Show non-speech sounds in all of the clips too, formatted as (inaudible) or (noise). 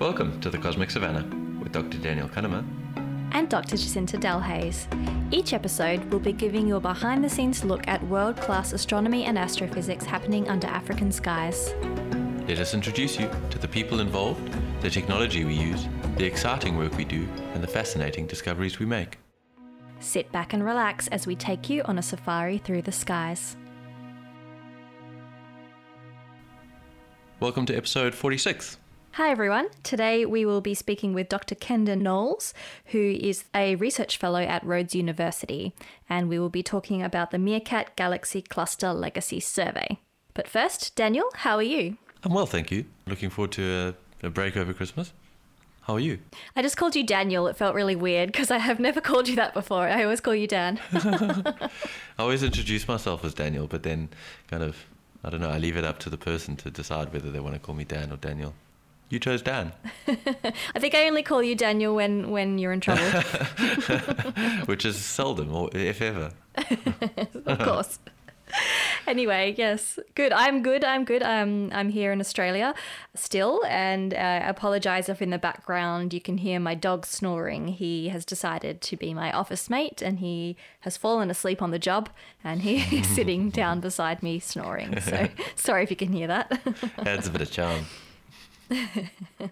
Welcome to the Cosmic Savannah with Dr. Daniel Cunnama. and Dr. Jacinta Delhaize. Each episode will be giving you a behind the scenes look at world class astronomy and astrophysics happening under African skies. Let us introduce you to the people involved, the technology we use, the exciting work we do, and the fascinating discoveries we make. Sit back and relax as we take you on a safari through the skies. Welcome to episode 46. Hi everyone. Today we will be speaking with Dr. Kenda Knowles, who is a research fellow at Rhodes University, and we will be talking about the Meerkat Galaxy Cluster Legacy Survey. But first, Daniel, how are you? I'm well, thank you. Looking forward to a, a break over Christmas. How are you? I just called you Daniel. It felt really weird because I have never (laughs) called you that before. I always call you Dan. (laughs) I always introduce myself as Daniel, but then kind of, I don't know, I leave it up to the person to decide whether they want to call me Dan or Daniel. You chose Dan, (laughs) I think I only call you Daniel when, when you're in trouble, (laughs) which is seldom, or if ever. (laughs) of course. Anyway, yes, good. I'm good. I'm good. I'm I'm here in Australia still, and uh, I apologize if in the background you can hear my dog snoring. He has decided to be my office mate, and he has fallen asleep on the job, and he is sitting down beside me snoring. So sorry if you can hear that. Adds a bit of charm. (laughs)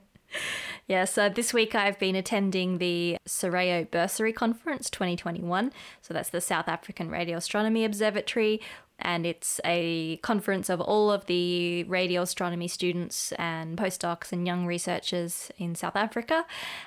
Yeah, uh, so this week I've been attending the SARAO Bursary Conference 2021. So that's the South African Radio Astronomy Observatory. And it's a conference of all of the radio astronomy students and postdocs and young researchers in South Africa.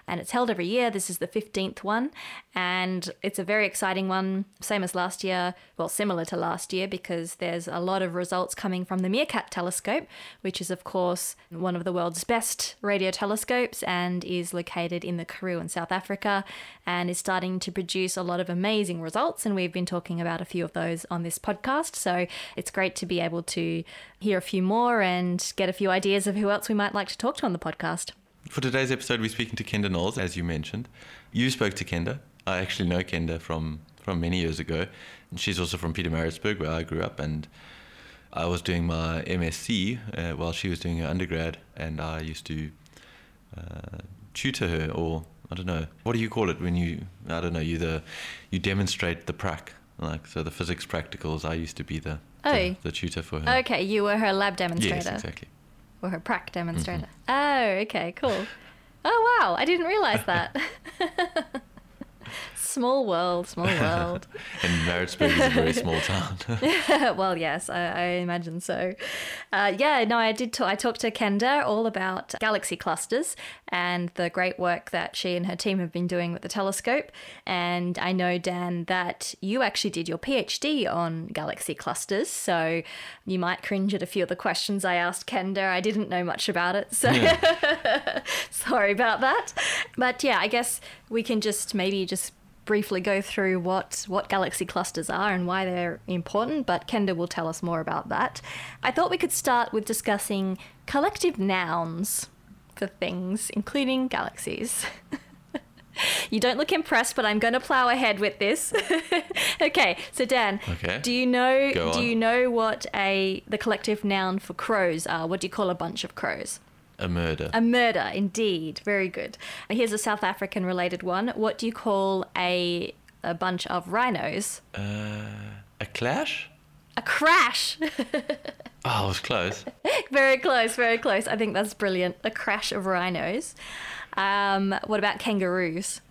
And it's held every year. This is the 15th one. And it's a very exciting one, same as last year, well, similar to last year, because there's a lot of results coming from the Meerkat telescope, which is, of course, one of the world's best radio telescopes and is located in the Karoo in South Africa and is starting to produce a lot of amazing results. And we've been talking about a few of those on this podcast. So it's great to be able to hear a few more and get a few ideas of who else we might like to talk to on the podcast. For today's episode, we're speaking to Kenda Knowles, as you mentioned. You spoke to Kenda. I actually know Kenda from, from many years ago. And she's also from Pietermaritzburg, where I grew up. And I was doing my MSc uh, while she was doing her undergrad. And I used to uh, tutor her, or I don't know, what do you call it when you, I don't know, you the, you demonstrate the prac. Like, so the physics practicals, I used to be the, Oh. the, the tutor for her. Okay, you were her lab demonstrator. Yes, exactly. Or her prac demonstrator. Oh, okay, cool. (laughs) Oh, wow, I didn't realize that. (laughs) small world, small world. (laughs) And Maritzburg is a very small town. well, yes, I, I imagine so. Uh, yeah, no, I did. Talk, I talked to Kenda all about galaxy clusters and the great work that she and her team have been doing with the telescope. And I know Dan that you actually did your PhD on galaxy clusters, so you might cringe at a few of the questions I asked Kenda. I didn't know much about it, so (laughs) sorry about that. But yeah, I guess we can just maybe just briefly go through what, what galaxy clusters are and why they're important, but Kenda will tell us more about that. I thought we could start with discussing collective nouns for things, including galaxies. (laughs) you don't look impressed, but I'm going to plow ahead with this. (laughs) okay, so Dan, Okay. do you know do you know what a the collective noun for crows are? What do you call a bunch of crows? a murder. A murder, indeed. Very good. Here's a South African related one. What do you call a a bunch of rhinos? Uh, a clash? A crash. (laughs) Oh, it was close. (laughs) very close, very close. I think that's brilliant. A crash of rhinos. Um, what about kangaroos?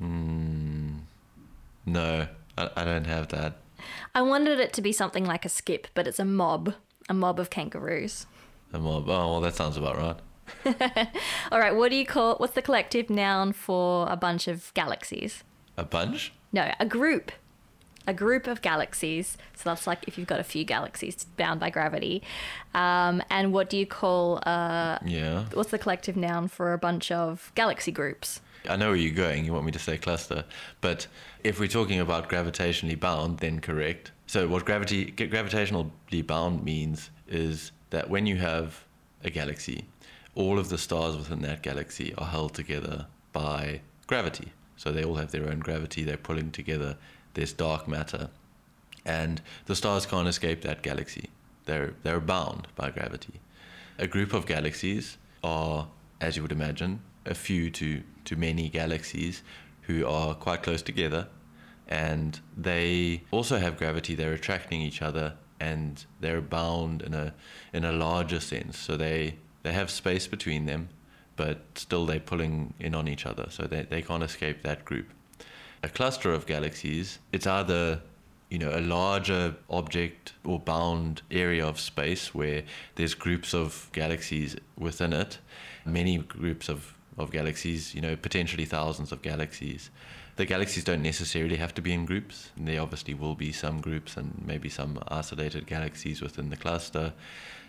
No, I, I don't have that. I wanted it to be something like a skip, but it's a mob. A mob of kangaroos. A mob. Oh, well, that sounds about right. (laughs) All right, what do you call what's the collective noun for a bunch of galaxies? A bunch? No, a group. A group of galaxies. So that's like if you've got a few galaxies bound by gravity. Um, and what do you call, uh, Yeah. what's the collective noun for a bunch of galaxy groups? I know where you're going. You want me to say cluster. But if we're talking about gravitationally bound, then correct. So, what gravity gravitationally bound means is that when you have a galaxy, all of the stars within that galaxy are held together by gravity. So, they all have their own gravity, they're pulling together this dark matter. And the stars can't escape that galaxy. They're, they're bound by gravity. A group of galaxies are as you would imagine, a few to, to many galaxies who are quite close together. And they also have gravity, they're attracting each other and they're bound in a in a larger sense. So they they have space between them, but still they're pulling in on each other. So they, they can't escape that group. A cluster of galaxies, it's either you know a larger object or bound area of space where there's groups of galaxies within it, many groups of of galaxies, you know, potentially thousands of galaxies. The galaxies don't necessarily have to be in groups. There obviously will be some groups and maybe some isolated galaxies within the cluster,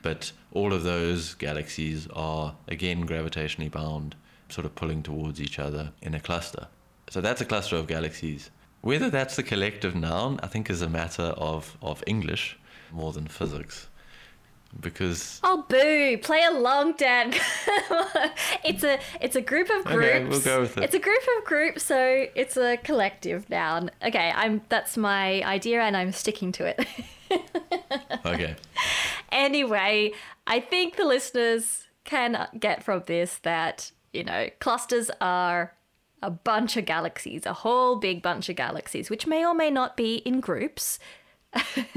but all of those galaxies are again gravitationally bound, sort of pulling towards each other in a cluster. So that's a cluster of galaxies. Whether that's the collective noun, I think, is a matter of, of English more than physics. Because oh boo. Play along dan. (laughs) It's a it's a group of groups okay, we'll go with it. it's a group of groups so it's a collective noun. Okay i'm that's my idea and i'm sticking to it. (laughs) Okay. Anyway i think the listeners can get from this that you know clusters are a bunch of galaxies a whole big bunch of galaxies which may or may not be in groups (laughs)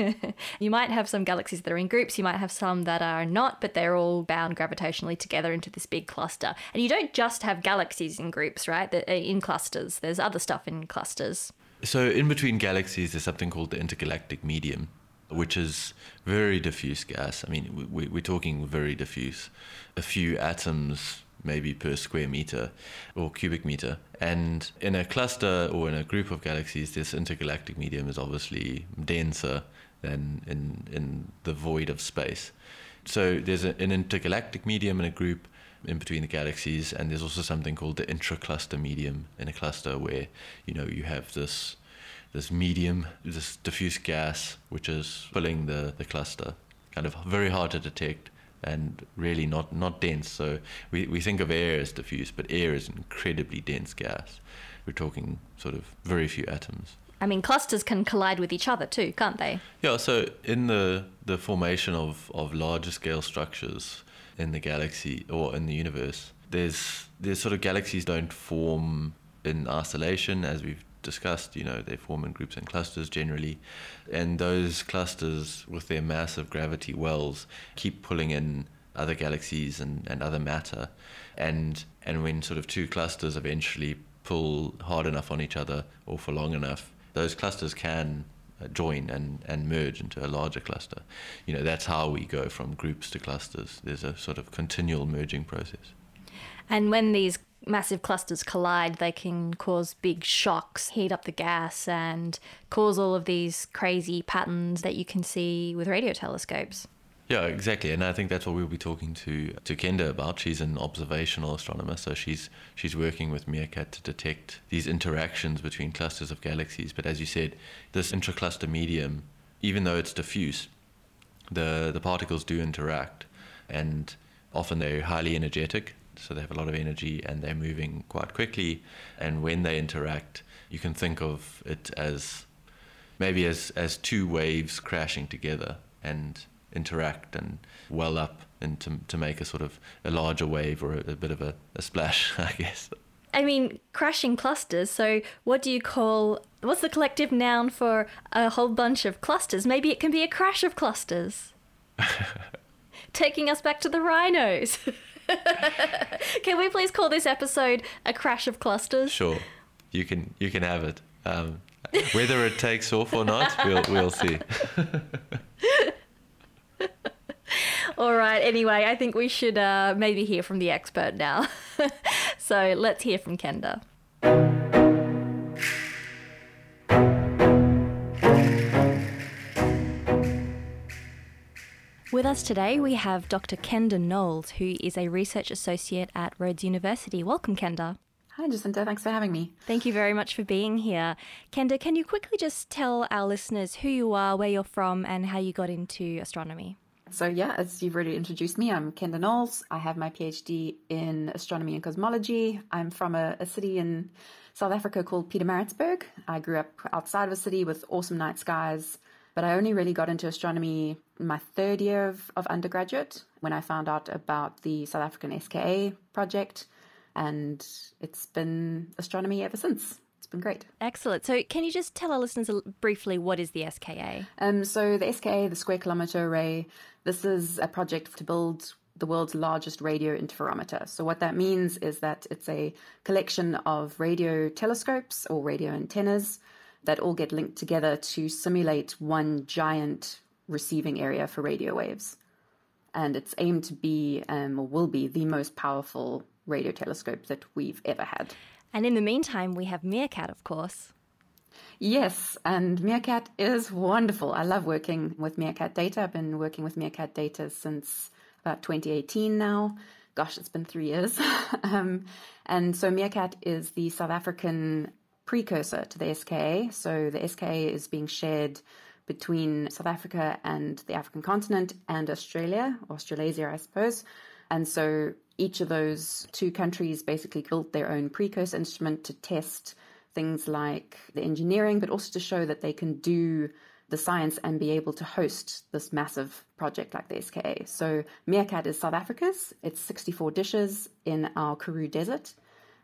you might have some galaxies that are in groups, you might have some that are not, but they're all bound gravitationally together into this big cluster. And you don't just have galaxies in groups, right? Uh, in clusters, there's other stuff in clusters. So, in between galaxies, there's something called the intergalactic medium, which is very diffuse gas. I mean, we're talking very diffuse. A few atoms maybe per square meter or cubic meter. And in a cluster or in a group of galaxies, this intergalactic medium is obviously denser than in, in the void of space. So there's a, an intergalactic medium in a group in between the galaxies, and there's also something called the intracluster medium in a cluster where you know you have this this medium, this diffuse gas, which is filling the, the cluster. Kind of very hard to detect and really not, not dense. So we, we think of air as diffuse, but air is incredibly dense gas. We're talking sort of very few atoms. I mean, clusters can collide with each other too, can't they? Yeah, so in the, the formation of, of larger scale structures in the galaxy or in the universe, there's, there's sort of galaxies don't form in isolation, as we've discussed, you know, they form in groups and clusters generally. And those clusters, with their massive gravity wells, keep pulling in other galaxies and, and other matter. And, and when sort of two clusters eventually pull hard enough on each other or for long enough, those clusters can uh, join and, and merge into a larger cluster. You know, that's how we go from groups to clusters. There's a sort of continual merging process. And when these massive clusters collide, they can cause big shocks, heat up the gas, and cause all of these crazy patterns that you can see with radio telescopes. Yeah, exactly, and I think that's what we'll be talking to to Kenda about. She's an observational astronomer, so she's she's working with MeerKAT to detect these interactions between clusters of galaxies. But as you said, this intracluster medium, even though it's diffuse, the the particles do interact, and often they're highly energetic so they have a lot of energy and they're moving quite quickly. And when they interact, you can think of it as maybe as, as two waves crashing together and interact and well up and to, to make a sort of a larger wave or a, a bit of a, a splash, (laughs) I guess. I mean, crashing clusters. So, what do you call what's the collective noun for a whole bunch of clusters? Maybe it can be a crash of clusters. (laughs) Taking us back to the rhinos. (laughs) (laughs) can we please call this episode a crash of clusters? Sure, you can. You can have it. Um, whether it takes off or not, we'll we'll see. (laughs) All right. Anyway, I think we should uh, maybe hear from the expert now. (laughs) so let's hear from Kenda. With us today, we have Dr. Kenda Knowles, who is a research associate at Rhodes University. Welcome, Kenda. Hi, Jacinta. Thanks for having me. Thank you very much for being here. Kenda, can you quickly just tell our listeners who you are, where you're from, and how you got into astronomy? So, yeah, as you've already introduced me, I'm Kenda Knowles. I have my PhD in astronomy and cosmology. I'm from a, a city in South Africa called Pietermaritzburg. I grew up outside of a city with awesome night skies, but I only really got into astronomy my third year of, of undergraduate when I found out about the South African SKA project, and it's been astronomy ever since. It's been great. Excellent. So, can you just tell our listeners briefly what is the SKA? Um, so, the SKA, the Square Kilometre Array, this is a project to build the world's largest radio interferometer. So, what that means is that it's a collection of radio telescopes or radio antennas that all get linked together to simulate one giant receiving area for radio waves. And it's aimed to be, um, or will be, the most powerful radio telescope that we've ever had. And in the meantime, we have Meerkat, of course. Yes, and Meerkat is wonderful. I love working with Meerkat data. I've been working with Meerkat data since about 2018 now. Gosh, it's been three years. (laughs) um, and so Meerkat is the South African precursor to the SKA. So the SKA is being shared between South Africa and the African continent and Australia, Australasia, I suppose. And so each of those two countries basically built their own precursor instrument to test things like the engineering, but also to show that they can do the science and be able to host this massive project like the SKA. So Meerkat is South Africa's. It's 64 dishes in our Karoo Desert,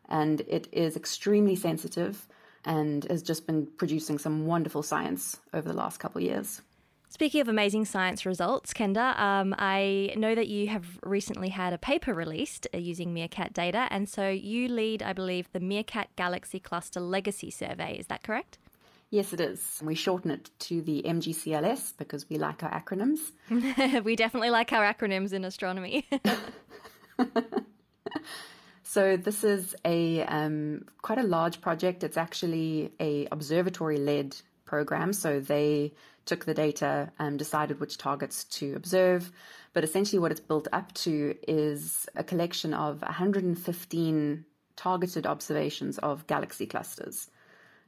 and it is extremely sensitive and has just been producing some wonderful science over the last couple of years. Speaking of amazing science results, Kenda, um, I know that you have recently had a paper released uh, using Meerkat data, and so you lead, I believe, the Meerkat Galaxy Cluster Legacy Survey. Is that correct? Yes, it is. We shorten it to the MGCLS because we like our acronyms. (laughs) we definitely like our acronyms in astronomy. (laughs) (laughs) so this is a um, quite a large project. It's actually a observatory led program. So they took the data and decided which targets to observe. But essentially, what it's built up to is a collection of 115 targeted observations of galaxy clusters.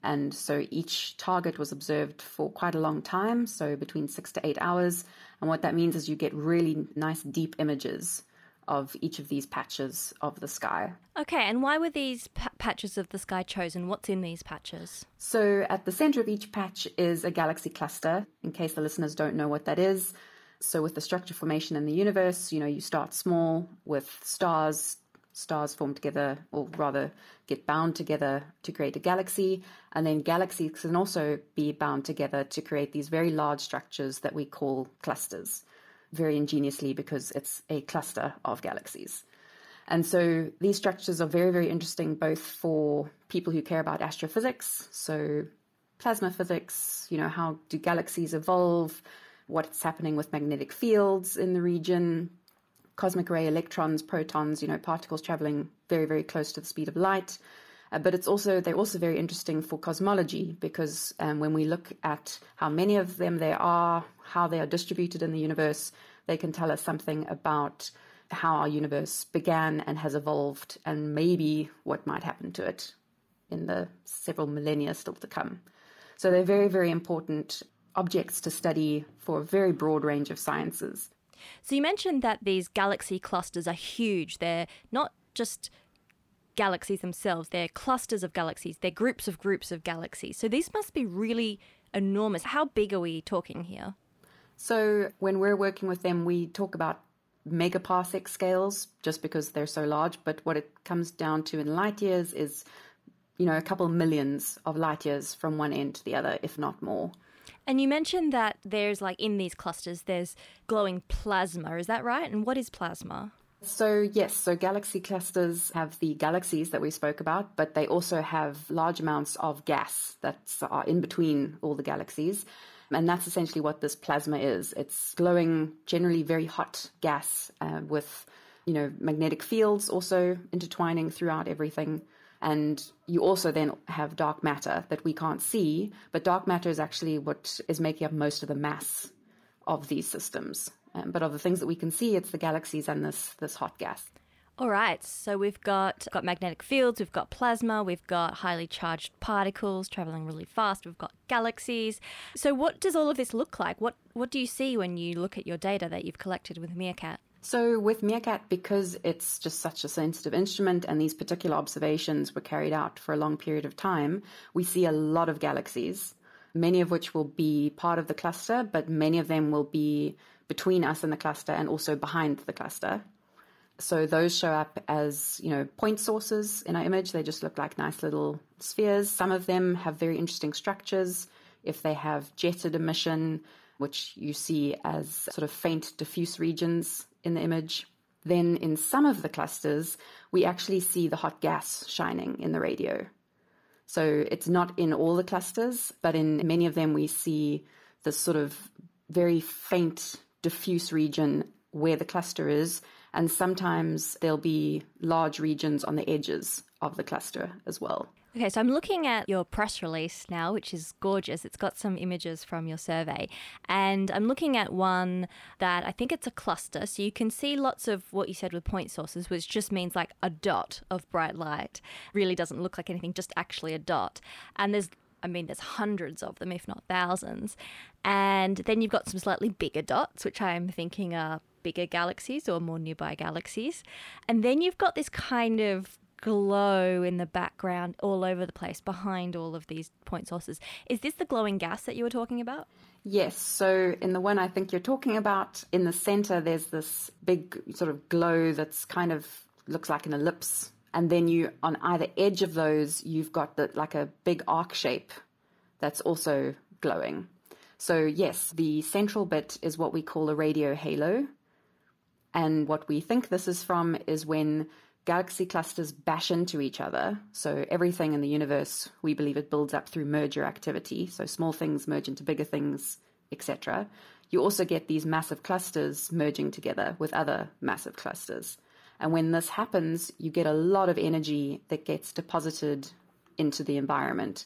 And so each target was observed for quite a long time, so between six to eight hours. And what that means is you get really nice deep images of each of these patches of the sky. Okay, and why were these p- patches of the sky chosen? What's in these patches? So, at the center of each patch is a galaxy cluster, in case the listeners don't know what that is. So, with the structure formation in the universe, you know, you start small with stars. Stars form together, or rather get bound together to create a galaxy. And then galaxies can also be bound together to create these very large structures that we call clusters very ingeniously because it's a cluster of galaxies. And so these structures are very, very interesting both for people who care about astrophysics, so plasma physics, you know, how do galaxies evolve, what's happening with magnetic fields in the region, cosmic ray electrons, protons, you know, particles traveling very, very close to the speed of light. Uh, but it's also they're also very interesting for cosmology because um, when we look at how many of them there are, how they are distributed in the universe, they can tell us something about how our universe began and has evolved, and maybe what might happen to it in the several millennia still to come. So they're very, very important objects to study for a very broad range of sciences. So you mentioned that these galaxy clusters are huge. They're not just galaxies themselves. They're clusters of galaxies, they're groups of groups of galaxies. So these must be really enormous. How big are we talking here? So when we're working with them, we talk about megaparsec scales just because they're so large. But what it comes down to in light years is, you know, a couple millions of light years from one end to the other, if not more. And you mentioned that there's like in these clusters, there's glowing plasma. Is that right? And what is plasma? So, yes, so galaxy clusters have the galaxies that we spoke about, but they also have large amounts of gas that are in between all the galaxies. And that's essentially what this plasma is. It's glowing, generally very hot gas uh, with, you know, magnetic fields also intertwining throughout everything. And you also then have dark matter that we can't see, but dark matter is actually what is making up most of the mass of these systems. Um, but of the things that we can see, it's the galaxies and this this hot gas. All right, so we've got got magnetic fields, we've got plasma, we've got highly charged particles traveling really fast, we've got galaxies. So what does all of this look like? What what do you see when you look at your data that you've collected with Meerkat? So with Meerkat, because it's just such a sensitive instrument and these particular observations were carried out for a long period of time, we see a lot of galaxies, many of which will be part of the cluster, but many of them will be between us and the cluster and also behind the cluster. So those show up as, you know, point sources in our image. They just look like nice little spheres. Some of them have very interesting structures. If they have jetted emission, which you see as sort of faint diffuse regions in the image, then in some of the clusters, we actually see the hot gas shining in the radio. So it's not in all the clusters, but in many of them, we see this sort of very faint diffuse region where the cluster is and sometimes there'll be large regions on the edges of the cluster as well. Okay, so I'm looking at your press release now, which is gorgeous. It's got some images from your survey. And I'm looking at one that I think it's a cluster. So you can see lots of what you said with point sources, which just means like a dot of bright light. Really doesn't look like anything, just actually a dot. And there's I mean, there's hundreds of them, if not thousands. And then you've got some slightly bigger dots, which I'm thinking are bigger galaxies or more nearby galaxies. And then you've got this kind of glow in the background all over the place behind all of these point sources. Is this the glowing gas that you were talking about? Yes. So, in the one I think you're talking about, in the center, there's this big sort of glow that's kind of looks like an ellipse. And then you, on either edge of those, you've got the, like a big arc shape that's also glowing. So, yes, the central bit is what we call a radio halo. And what we think this is from is when galaxy clusters bash into each other. So everything in the universe, we believe it builds up through merger activity. So small things merge into bigger things, etc. You also get these massive clusters merging together with other massive clusters. And when this happens, you get a lot of energy that gets deposited into the environment.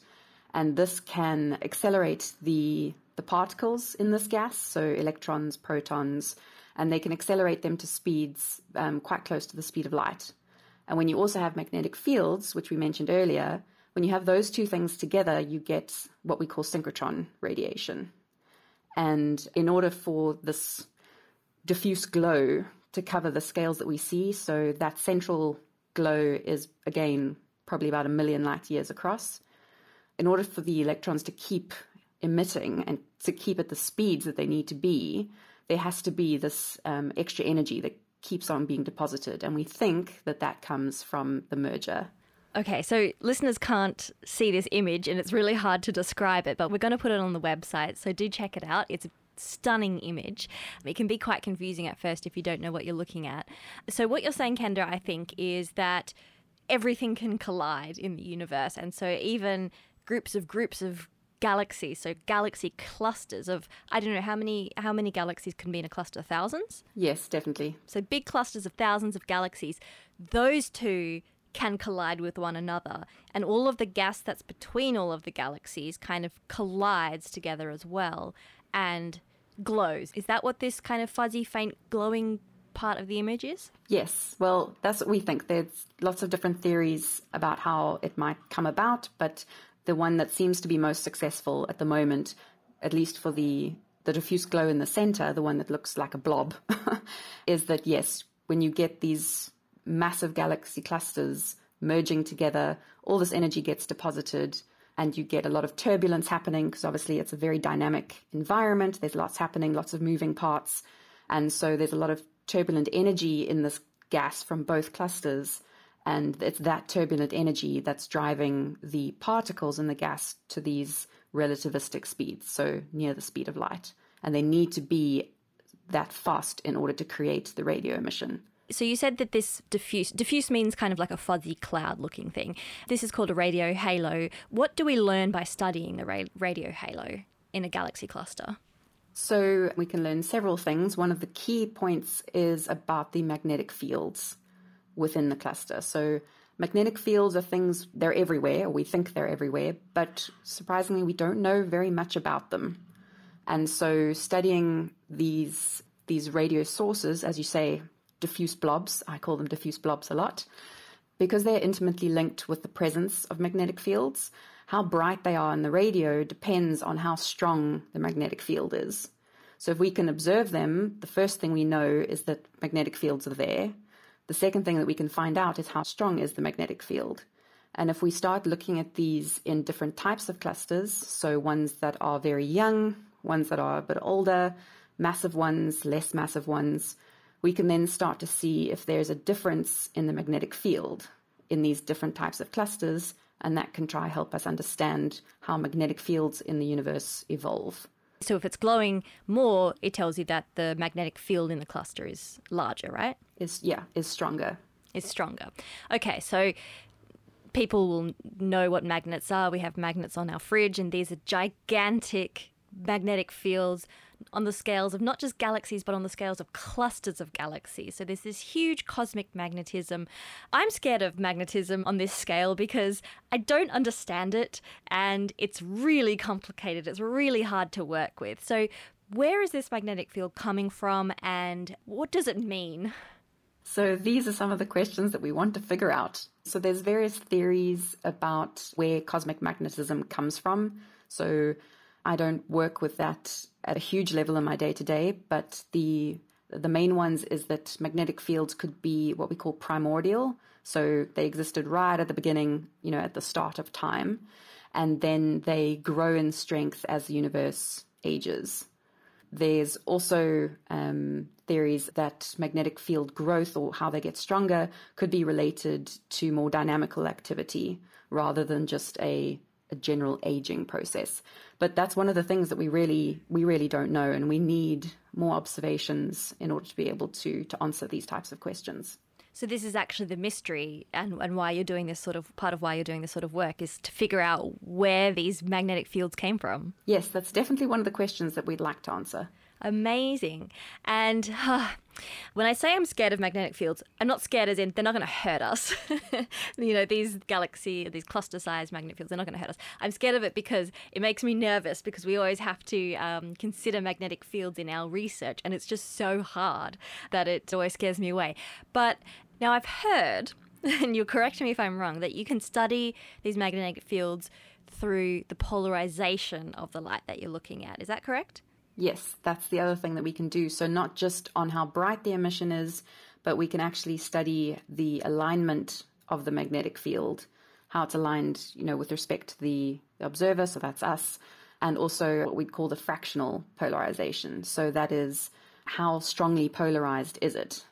And this can accelerate the, the particles in this gas, so electrons, protons, and they can accelerate them to speeds um, quite close to the speed of light. And when you also have magnetic fields, which we mentioned earlier, when you have those two things together, you get what we call synchrotron radiation. And in order for this diffuse glow to cover the scales that we see, so that central glow is again probably about a million light years across. In order for the electrons to keep emitting and to keep at the speeds that they need to be, there has to be this um, extra energy that keeps on being deposited. And we think that that comes from the merger. Okay, so listeners can't see this image and it's really hard to describe it, but we're going to put it on the website. So do check it out. It's a stunning image. It can be quite confusing at first if you don't know what you're looking at. So, what you're saying, Kenda, I think, is that everything can collide in the universe. And so, even groups of groups of galaxies, so galaxy clusters of I don't know how many how many galaxies can be in a cluster, thousands? Yes, definitely. So big clusters of thousands of galaxies. Those two can collide with one another, and all of the gas that's between all of the galaxies kind of collides together as well and glows. Is that what this kind of fuzzy, faint, glowing part of the image is? Yes. Well, that's what we think. There's lots of different theories about how it might come about, but the one that seems to be most successful at the moment, at least for the the diffuse glow in the center, the one that looks like a blob, (laughs) is that yes, when you get these massive galaxy clusters merging together, all this energy gets deposited and you get a lot of turbulence happening because obviously it's a very dynamic environment. There's lots happening, lots of moving parts. And so there's a lot of turbulent energy in this gas from both clusters. And it's that turbulent energy that's driving the particles in the gas to these relativistic speeds, so near the speed of light. And they need to be that fast in order to create the radio emission. So you said that this diffuse diffuse means kind of like a fuzzy cloud looking thing. This is called a radio halo. What do we learn by studying the ra- radio halo in a galaxy cluster? So we can learn several things. One of the key points is about the magnetic fields within the cluster. So magnetic fields are things, they're everywhere, we think they're everywhere, but surprisingly, we don't know very much about them. And so studying these, these radio sources, as you say, diffuse blobs, I call them diffuse blobs a lot, because they're intimately linked with the presence of magnetic fields. How bright they are in the radio depends on how strong the magnetic field is. So if we can observe them, the first thing we know is that magnetic fields are there. The second thing that we can find out is how strong is the magnetic field. And if we start looking at these in different types of clusters, so ones that are very young, ones that are a bit older, massive ones, less massive ones, we can then start to see if there's a difference in the magnetic field in these different types of clusters, and that can try help us understand how magnetic fields in the universe evolve. So if it's glowing more, it tells you that the magnetic field in the cluster is larger, right? Is yeah, is stronger. Is stronger. Okay, so people will know what magnets are. We have magnets on our fridge, and these are gigantic magnetic fields on the scales of not just galaxies, but on the scales of clusters of galaxies. So there's this huge cosmic magnetism. I'm scared of magnetism on this scale because I don't understand it and it's really complicated. It's really hard to work with. So, where is this magnetic field coming from and what does it mean? So these are some of the questions that we want to figure out. So there's various theories about where cosmic magnetism comes from. So I don't work with that at a huge level in my day to day, but the the main ones is that magnetic fields could be what we call primordial. So they existed right at the beginning, you know, at the start of time, and then they grow in strength as the universe ages. There's also um, theories that magnetic field growth or how they get stronger could be related to more dynamical activity rather than just a a general aging process. But that's one of the things that we really we really don't know, and we need more observations in order to be able to to answer these types of questions. So this is actually the mystery and, and why you're doing this sort of part of why you're doing this sort of work is to figure out where these magnetic fields came from. Yes, that's definitely one of the questions that we'd like to answer amazing. And when I say I'm scared of magnetic fields, I'm not scared as in they're not going to hurt us. (laughs) you know, these galaxy, these cluster sized magnetic fields, they're not going to hurt us. I'm scared of it because it makes me nervous because we always have to um, consider magnetic fields in our research. And it's just so hard that it always scares me away. But now I've heard, (laughs) and you'll correct me if I'm wrong, that you can study these magnetic fields through the polarization of the light that you're looking at. Is that correct? Yes, that's the other thing that we can do. So, not just on how bright the emission is, but we can actually study the alignment of the magnetic field, how it's aligned, you know, with respect to the observer, so that's us, and also what we'd call the fractional polarization. So, that is how strongly polarized is it?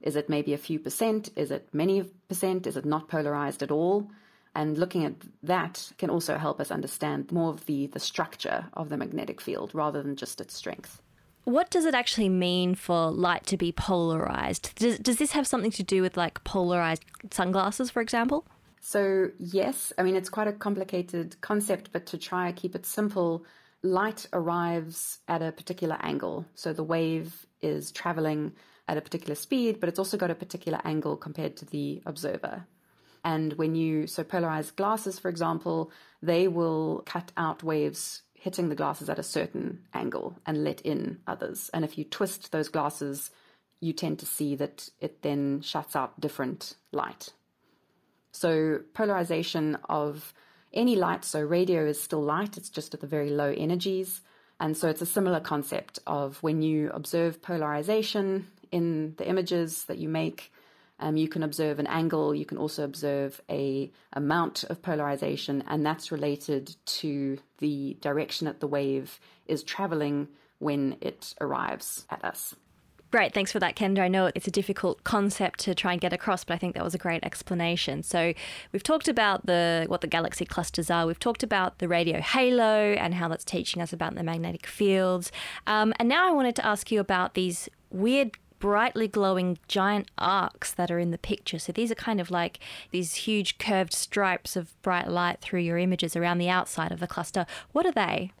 Is it maybe a few percent? Is it many percent? Is it not polarized at all? And looking at that can also help us understand more of the, the structure of the magnetic field rather than just its strength. What does it actually mean for light to be polarized? Does, does this have something to do with like polarized sunglasses, for example? So, yes, I mean, it's quite a complicated concept, but to try and keep it simple, light arrives at a particular angle. So the wave is traveling at a particular speed, but it's also got a particular angle compared to the observer. And when you, so polarized glasses, for example, they will cut out waves hitting the glasses at a certain angle and let in others. And if you twist those glasses, you tend to see that it then shuts out different light. So, polarization of any light, so radio is still light, it's just at the very low energies. And so, it's a similar concept of when you observe polarization in the images that you make, um, you can observe an angle, you can also observe a amount of polarization, and that's related to the direction that the wave is traveling when it arrives at us. Great, thanks for that, Kenda. I know it's a difficult concept to try and get across, but I think that was a great explanation. So we've talked about the what the galaxy clusters are. We've talked about the radio halo and how that's teaching us about the magnetic fields. Um, and now I wanted to ask you about these weird brightly glowing giant arcs that are in the picture. So these are kind of like these huge curved stripes of bright light through your images around the outside of the cluster. What are they?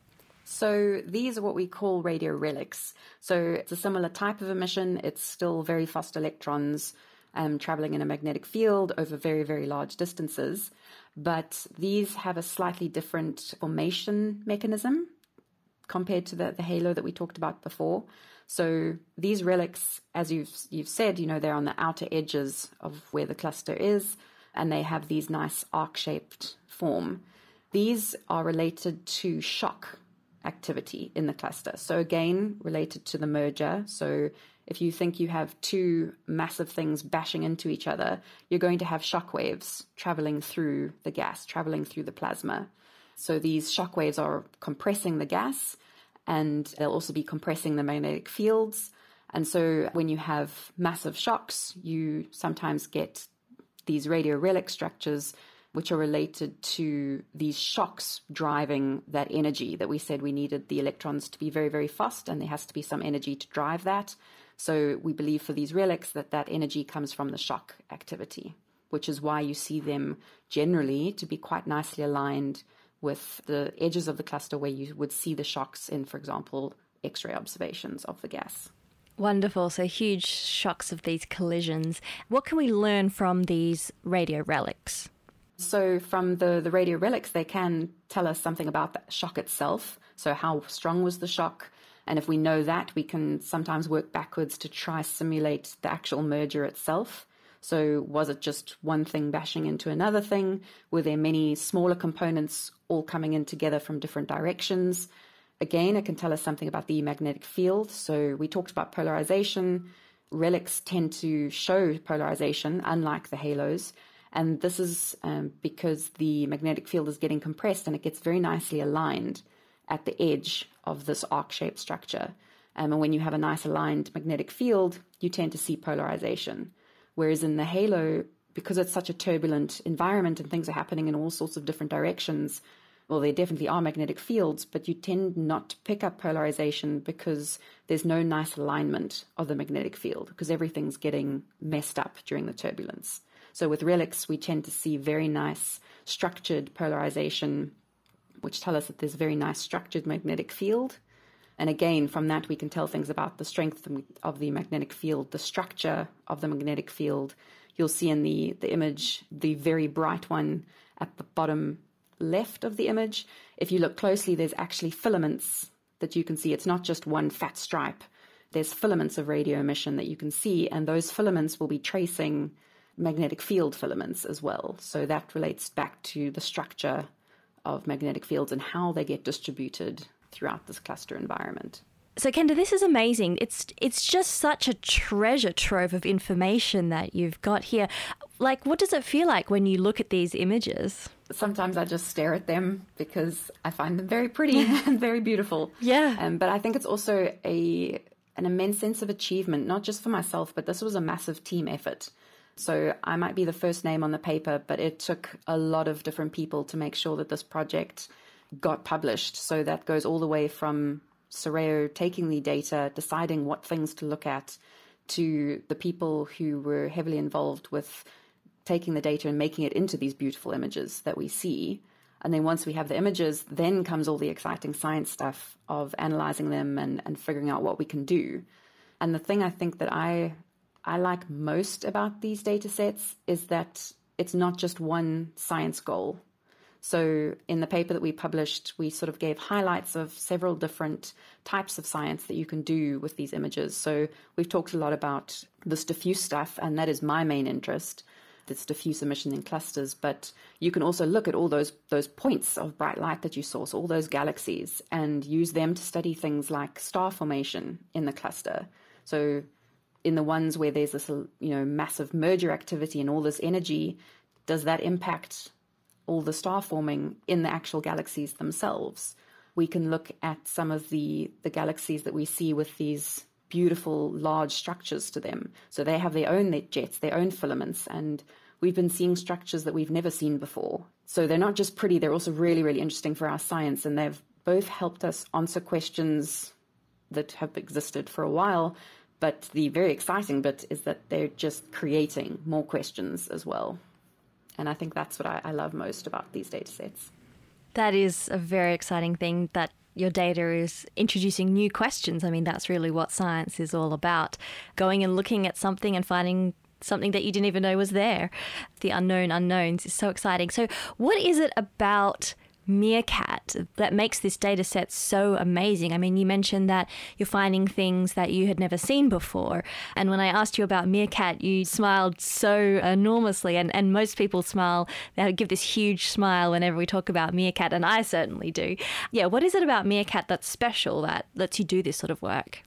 So these are what we call radio relics. So it's a similar type of emission. It's still very fast electrons um, traveling in a magnetic field over very, very large distances. But these have a slightly different formation mechanism compared to the, the halo that we talked about before. So these relics, as you've you've said, you know, they're on the outer edges of where the cluster is, and they have these nice arc-shaped form. These are related to shock activity in the cluster. So again, related to the merger. So if you think you have two massive things bashing into each other, you're going to have shock waves traveling through the gas, traveling through the plasma. So these shock waves are compressing the gas and they'll also be compressing the magnetic fields. And so when you have massive shocks, you sometimes get these radio relic structures which are related to these shocks driving that energy that we said we needed the electrons to be very, very fast, and there has to be some energy to drive that. So we believe for these relics that that energy comes from the shock activity, which is why you see them generally to be quite nicely aligned with the edges of the cluster where you would see the shocks in, for example, X ray observations of the gas. Wonderful. So, huge shocks of these collisions. What can we learn from these radio relics? So, from the, the radio relics, they can tell us something about the shock itself. So, how strong was the shock? And if we know that, we can sometimes work backwards to try simulate the actual merger itself. So, was it just one thing bashing into another thing? Were there many smaller components all coming in together from different directions? Again, it can tell us something about the magnetic field. So, we talked about polarization. Relics tend to show polarization, unlike the halos. And this is um, because the magnetic field is getting compressed and it gets very nicely aligned at the edge of this arc shaped structure. Um, and when you have a nice aligned magnetic field, you tend to see polarization. Whereas in the halo, because it's such a turbulent environment and things are happening in all sorts of different directions, well, there definitely are magnetic fields, but you tend not to pick up polarization because there's no nice alignment of the magnetic field because everything's getting messed up during the turbulence. So with relics, we tend to see very nice structured polarization which tell us that there's a very nice structured magnetic field. And again, from that, we can tell things about the strength of the magnetic field, the structure of the magnetic field. You'll see in the, the image, the very bright one at the bottom left of the image. If you look closely, there's actually filaments that you can see. It's not just one fat stripe. There's filaments of radio emission that you can see, and those filaments will be tracing magnetic field filaments as well. So that relates back to the structure of magnetic fields and how they get distributed throughout this cluster environment. So Kenda, this is amazing. It's it's just such a treasure trove of information that you've got here. Like what does it feel like when you look at these images? Sometimes I just stare at them because I find them very pretty (laughs) and very beautiful. Yeah. Um, but I think it's also a an immense sense of achievement, not just for myself, but this was a massive team effort. So I might be the first name on the paper, but it took a lot of different people to make sure that this project got published. So that goes all the way from SARAO taking the data, deciding what things to look at, to the people who were heavily involved with taking the data and making it into these beautiful images that we see. And then once we have the images, then comes all the exciting science stuff of analyzing them and, and figuring out what we can do. And the thing I think that I I like most about these data sets is that it's not just one science goal. So, in the paper that we published, we sort of gave highlights of several different types of science that you can do with these images. So, we've talked a lot about this diffuse stuff, and that is my main interest. This diffuse emission in clusters, but you can also look at all those those points of bright light that you source, all those galaxies, and use them to study things like star formation in the cluster. So in the ones where there's this you know massive merger activity and all this energy does that impact all the star forming in the actual galaxies themselves. We can look at some of the the galaxies that we see with these beautiful large structures to them. So they have their own jets their own filaments and we've been seeing structures that we've never seen before. So they're not just pretty they're also really really interesting for our science and they've both helped us answer questions that have existed for a while but the very exciting bit is that they're just creating more questions as well. And I think that's what I, I love most about these data sets. That is a very exciting thing that your data is introducing new questions. I mean, that's really what science is all about. Going and looking at something and finding something that you didn't even know was there. The unknown unknowns is so exciting. So, what is it about Meerkat that makes this data set so amazing? I mean, you mentioned that you're finding things that you had never seen before. And when I asked you about Meerkat, you smiled so enormously. And, and most people smile, they give this huge smile whenever we talk about Meerkat, and I certainly do. Yeah, what is it about Meerkat that's special that lets you do this sort of work?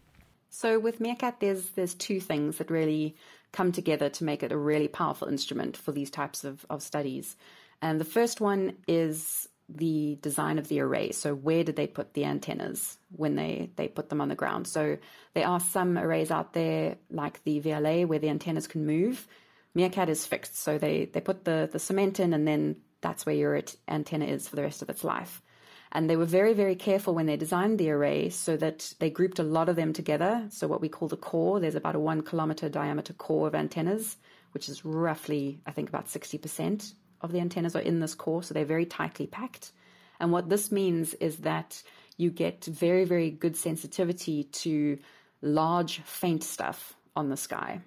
So with Meerkat, there's there's two things that really come together to make it a really powerful instrument for these types of, of studies. And the first one is the design of the array. So where did they put the antennas when they, they put them on the ground? So there are some arrays out there like the VLA where the antennas can move. Meerkat is fixed. So they, they put the, the cement in and then that's where your antenna is for the rest of its life. And they were very, very careful when they designed the array so that they grouped a lot of them together. So what we call the core, there's about a one kilometer diameter core of antennas, which is roughly, I think, about 60% of the antennas are in this core, so they're very tightly packed. And what this means is that you get very, very good sensitivity to large, faint stuff on the sky.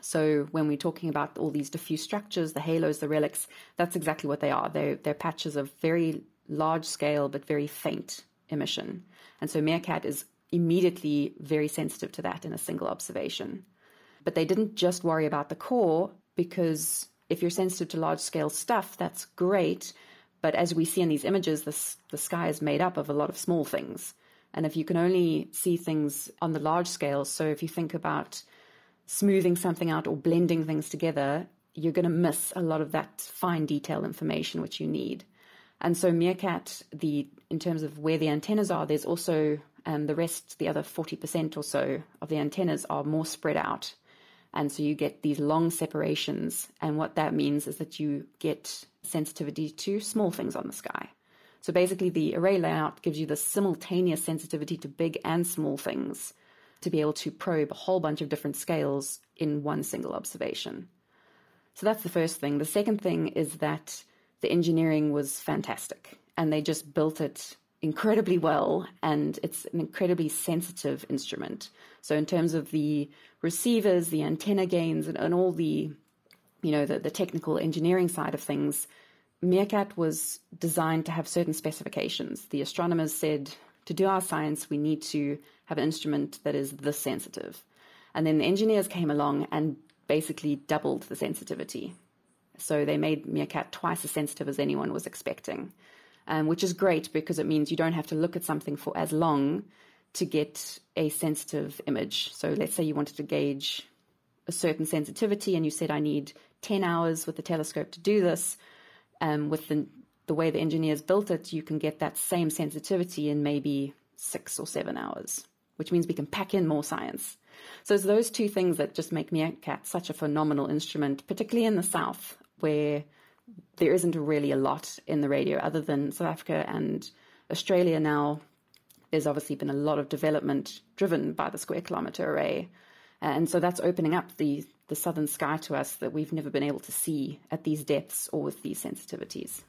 So when we're talking about all these diffuse structures, the halos, the relics, that's exactly what they are. They're, they're patches of very large scale but very faint emission. And so MeerKAT is immediately very sensitive to that in a single observation. But they didn't just worry about the core because if you're sensitive to large scale stuff, that's great. But as we see in these images, the, the sky is made up of a lot of small things. And if you can only see things on the large scale, so if you think about smoothing something out or blending things together, you're going to miss a lot of that fine detail information which you need. And so MeerKAT, the in terms of where the antennas are, there's also um, the rest, the other 40% or so of the antennas are more spread out. And so you get these long separations. And what that means is that you get sensitivity to small things on the sky. So basically, the array layout gives you the simultaneous sensitivity to big and small things to be able to probe a whole bunch of different scales in one single observation. So that's the first thing. The second thing is that the engineering was fantastic and they just built it incredibly well and it's an incredibly sensitive instrument. So in terms of the receivers, the antenna gains and, and all the you know the, the technical engineering side of things, MeerKAT was designed to have certain specifications. The astronomers said to do our science we need to have an instrument that is this sensitive. And then the engineers came along and basically doubled the sensitivity. So they made MeerKAT twice as sensitive as anyone was expecting um, which is great because it means you don't have to look at something for as long to get a sensitive image. So let's say you wanted to gauge a certain sensitivity and you said, I need 10 hours with the telescope to do this. Um, with the, the way the engineers built it, you can get that same sensitivity in maybe six or seven hours, which means we can pack in more science. So it's those two things that just make MeerKAT such a phenomenal instrument, particularly in the South, where there isn't really a lot in the radio other than South Africa and Australia now. There's obviously been a lot of development driven by the square kilometre array. And so that's opening up the, the southern sky to us that we've never been able to see at these depths or with these sensitivities.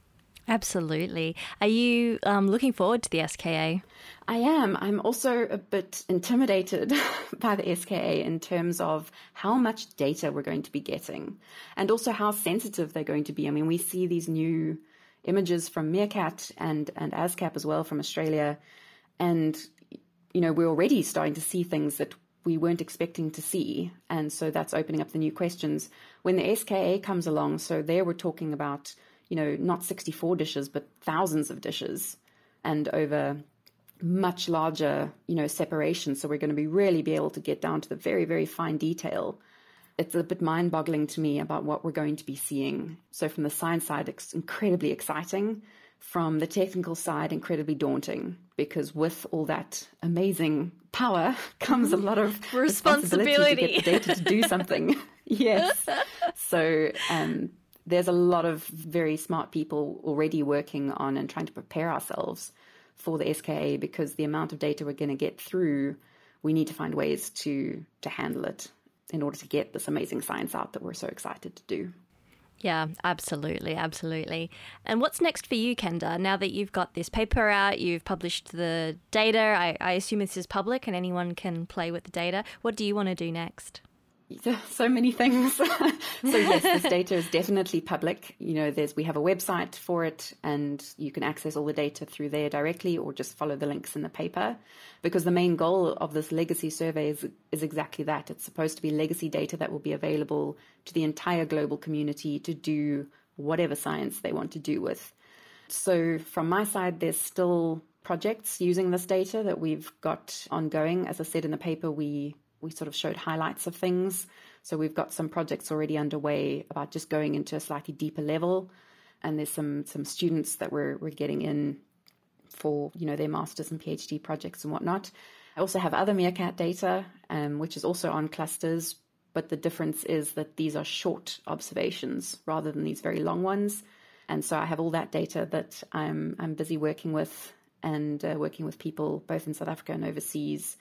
Absolutely. Are you um, looking forward to the SKA? I am. I'm also a bit intimidated (laughs) by the SKA in terms of how much data we're going to be getting and also how sensitive they're going to be. I mean, we see these new images from MeerKAT and, and ASKAP as well from Australia. And, you know, we're already starting to see things that we weren't expecting to see. And so that's opening up the new questions. When the SKA comes along, so there we're talking about you know, not 64 dishes, but thousands of dishes and over much larger, you know, separation. So we're going to be really be able to get down to the very, very fine detail. It's a bit mind boggling to me about what we're going to be seeing. So from the science side, it's incredibly exciting. From the technical side, incredibly daunting because with all that amazing power (laughs) comes a lot of (laughs) responsibility, responsibility to get the data to do something. (laughs) yes. So um, there's a lot of very smart people already working on and trying to prepare ourselves for the SKA because the amount of data we're going to get through, we need to find ways to to handle it in order to get this amazing science out that we're so excited to do. Yeah, absolutely, absolutely. And what's next for you, Kenda? Now that you've got this paper out, you've published the data, I, I assume this is public and anyone can play with the data. What do you want to do next? (laughs) so many things. (laughs) so yes, this data is definitely public. You know, there's we have a website for it, and you can access all the data through there directly, or just follow the links in the paper. Because the main goal of this legacy survey is is exactly that. It's supposed to be legacy data that will be available to the entire global community to do whatever science they want to do with. So from my side, there's still projects using this data that we've got ongoing. As I said in the paper, we we sort of showed highlights of things. So we've got some projects already underway about just going into a slightly deeper level. and there's some some students that we're we're getting in for you know their masters and PhD projects and whatnot. I also have other MeerKAT data, um, which is also on clusters, but the difference is that these are short observations rather than these very long ones. And so I have all that data that I'm I'm busy working with and uh, working with people both in South Africa and overseas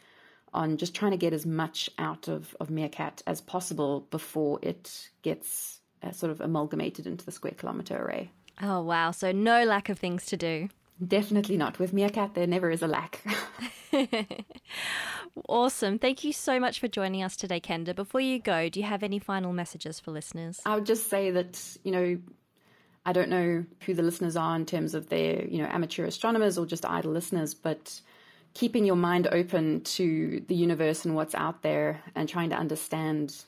on just trying to get as much out of, of MeerKAT as possible before it gets uh, sort of amalgamated into the square kilometer array. Oh, wow. So, no lack of things to do. Definitely not. With MeerKAT, there never is a lack. (laughs) (laughs) awesome. Thank you so much for joining us today, Kenda. Before you go, do you have any final messages for listeners? I would just say that, you know, I don't know who the listeners are in terms of their, you know, amateur astronomers or just idle listeners, but keeping your mind open to the universe and what's out there and trying to understand,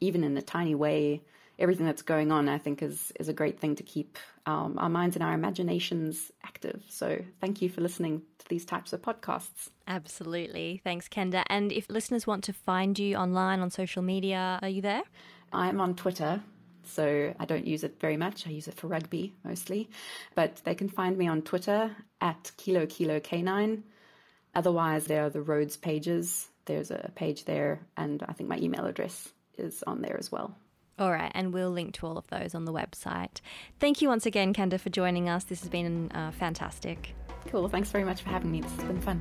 even in a tiny way, everything that's going on, I think is is a great thing to keep um, our minds and our imaginations active. So thank you for listening to these types of podcasts. Absolutely. Thanks, Kenda. And if listeners want to find you online on social media, are you there? I'm on Twitter. So I don't use it very much. I use it for rugby mostly. But they can find me on Twitter at Kilo Kilo K9. Otherwise, there are the Rhodes pages. There's a page there, and I think my email address is on there as well. All right, and we'll link to all of those on the website. Thank you once again, Kenda, for joining us. This has been uh, fantastic. Cool. Thanks very much for having me. This has been fun.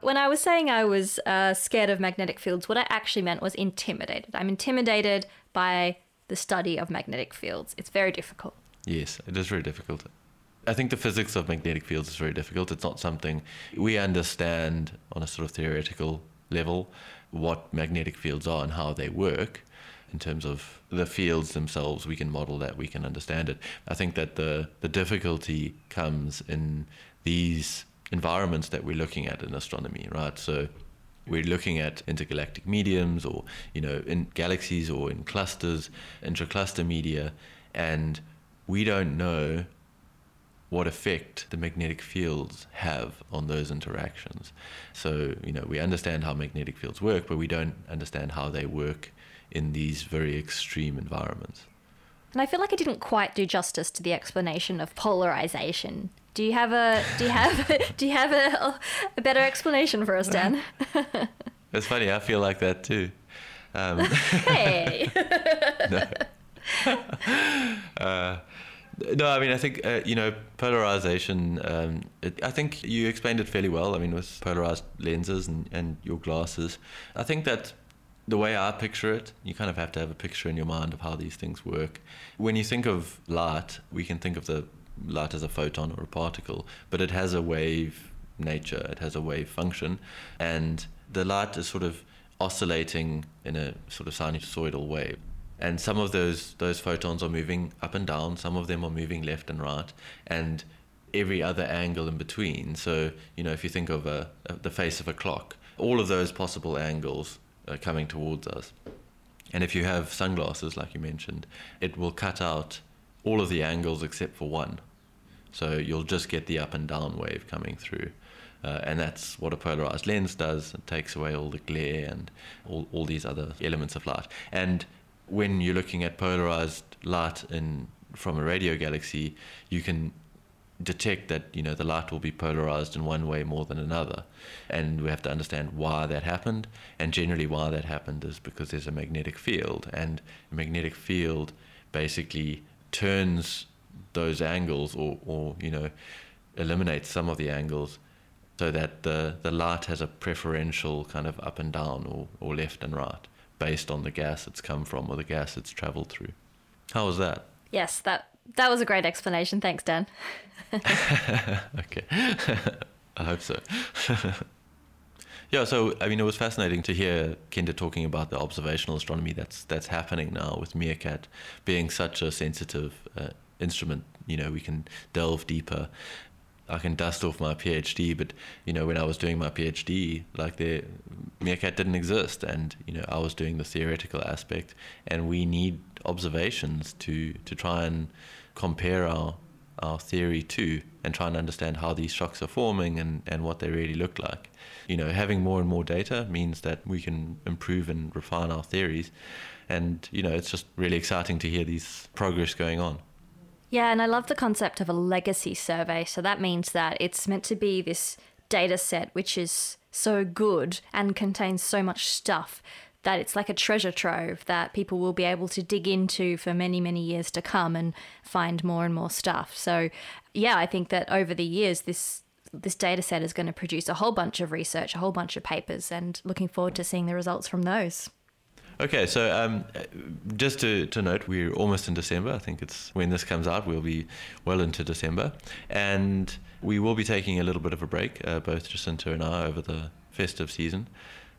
When I was saying I was uh, scared of magnetic fields, what I actually meant was intimidated. I'm intimidated by the study of magnetic fields. It's very difficult. Yes, it is very difficult. I think the physics of magnetic fields is very difficult. It's not something we understand on a sort of theoretical level what magnetic fields are and how they work. In terms of the fields themselves, we can model that, we can understand it. I think that the, the difficulty comes in these environments that we're looking at in astronomy, right? So we're looking at intergalactic mediums or you know in galaxies or in clusters intracluster media and we don't know what effect the magnetic fields have on those interactions. So you know we understand how magnetic fields work but we don't understand how they work in these very extreme environments. And I feel like I didn't quite do justice to the explanation of polarization do you have a do you have (laughs) do you have a, a better explanation for us, Dan? (laughs) It's funny. I feel like that too. Um, hey. (laughs) no. Uh, no, I mean, I think uh, you know polarization. Um, it, I think you explained it fairly well. I mean, with polarized lenses and, and your glasses, I think that the way I picture it, you kind of have to have a picture in your mind of how these things work. When you think of light, we can think of the light as a photon or a particle, but it has a wave nature, it has a wave function, and the light is sort of oscillating in a sort of sinusoidal way. And some of those those photons are moving up and down, some of them are moving left and right, and every other angle in between. So, you know, if you think of a, a the face of a clock, all of those possible angles are coming towards us. And if you have sunglasses, like you mentioned, it will cut out all of the angles except for one. So you'll just get the up and down wave coming through. Uh, and that's what a polarized lens does. It takes away all the glare and all, all these other elements of light. And when you're looking at polarized light in from a radio galaxy, you can detect that you know the light will be polarized in one way more than another, and we have to understand why that happened. And generally, why that happened is because there's a magnetic field, and a magnetic field basically turns those angles or, or you know eliminates some of the angles so that the, the light has a preferential kind of up and down or, or left and right based on the gas it's come from or the gas it's traveled through. How was that? Yes, that that was a great explanation. Thanks, Dan. (laughs) okay. (laughs) I hope so. (laughs) yeah, so I mean, it was fascinating to hear Kenda talking about the observational astronomy that's that's happening now with MeerKAT being such a sensitive uh, instrument. You know, we can delve deeper. I can dust off my PhD, but you know, when I was doing my PhD, like the MeerKAT didn't exist, and you know, I was doing the theoretical aspect, and we need observations to to try and compare our our theory to and try and understand how these shocks are forming and, and what they really look like. You know, having more and more data means that we can improve and refine our theories. And, you know, it's just really exciting to hear these progress going on. Yeah, and I love the concept of a legacy survey. So that means that it's meant to be this data set which is so good and contains so much stuff that it's like a treasure trove that people will be able to dig into for many, many years to come and find more and more stuff. So, yeah, I think that over the years, this this data set is going to produce a whole bunch of research, a whole bunch of papers, and looking forward to seeing the results from those. Okay, so um, just to, to note, we're almost in December. I think it's when this comes out, we'll be well into December. And we will be taking a little bit of a break, uh, both Jacinta and I, over the festive season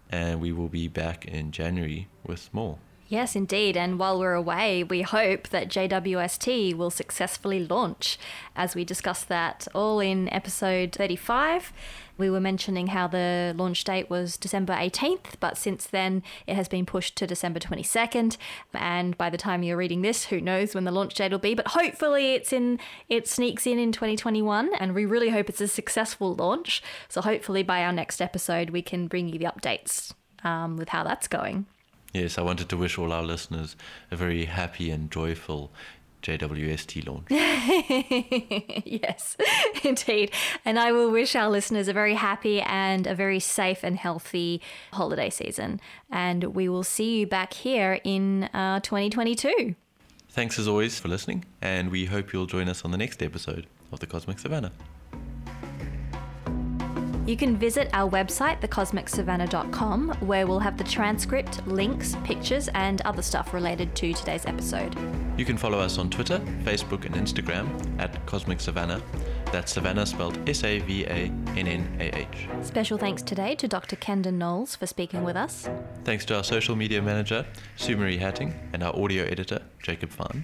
and we will be back in January with more. Yes, indeed. And while we're away, we hope that JWST will successfully launch. As we discussed that all in episode 35, we were mentioning how the launch date was December 18th, but since then it has been pushed to December 22nd. And by the time you're reading this, who knows when the launch date will be? But hopefully it's in, it sneaks in in 2021, and we really hope it's a successful launch. So hopefully by our next episode, we can bring you the updates um, with how that's going. Yes, I wanted to wish all our listeners a very happy and joyful JWST launch. (laughs) yes, indeed. And I will wish our listeners a very happy and a very safe and healthy holiday season. And we will see you back here in uh, 2022. Thanks as always for listening, and we hope you'll join us on the next episode of The Cosmic Savannah. You can visit our website, thecosmicsavannah.com, where we'll have the transcript, links, pictures, and other stuff related to today's episode. You can follow us on Twitter, Facebook, and Instagram at Cosmic Savannah. That's Savannah spelled S A V A N N A H. Special thanks today to Dr. Kenda Knowles for speaking with us. Thanks to our social media manager, Sumari Hattingh, and our audio editor, Jacob Fine.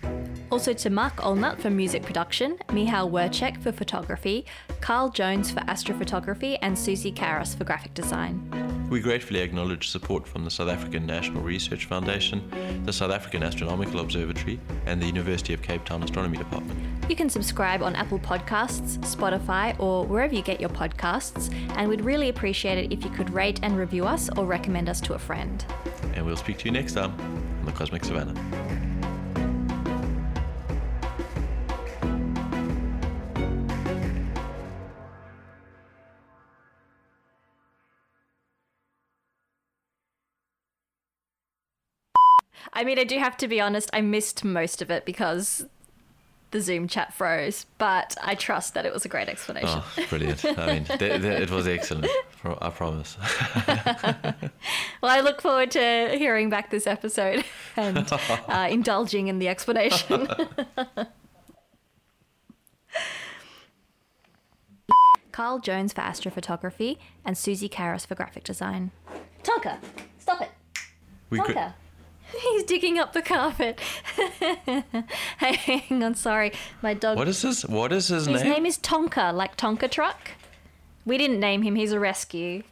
Also to Mark Olnut for music production, Michal Werchek for photography, Carl Jones for astrophotography, and Susie Karras for graphic design. We gratefully acknowledge support from the South African National Research Foundation, the South African Astronomical Observatory, and the University of Cape Town Astronomy Department. You can subscribe on Apple Podcasts, Spotify, or wherever you get your podcasts, and we'd really appreciate it if you could rate and review us or recommend us to a friend. And we'll speak to you next time on the Cosmic Savannah. I mean, I do have to be honest, I missed most of it because the Zoom chat froze, but I trust that it was a great explanation. Oh, brilliant. I mean, (laughs) th- th- it was excellent. I promise. (laughs) well, I look forward to hearing back this episode (laughs) and uh, indulging in the explanation. Carl Jones for astrophotography and Susie Karras for graphic design. Tonka, stop it. We Tonka. could, (laughs) He's digging up the carpet. (laughs) hang on, sorry. My dog. what is this? What is his, His name? His name is Tonka, like Tonka truck. We didn't name him, he's a rescue.